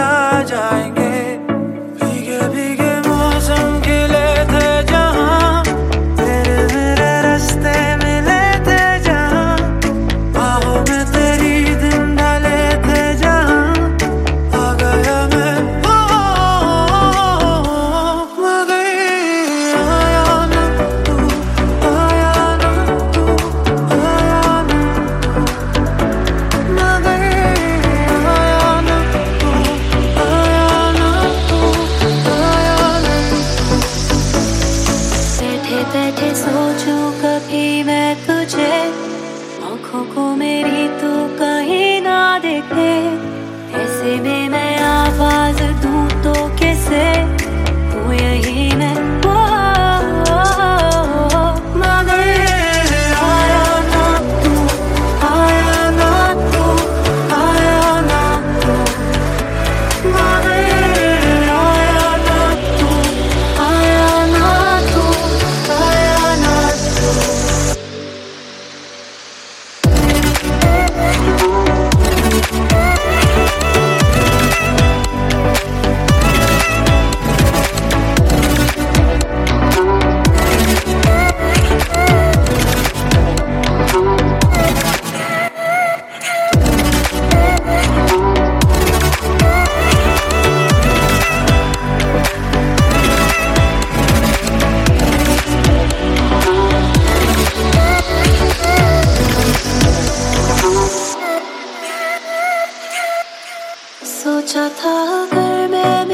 बैठे सोचूं 거고 솟아 닭을 매매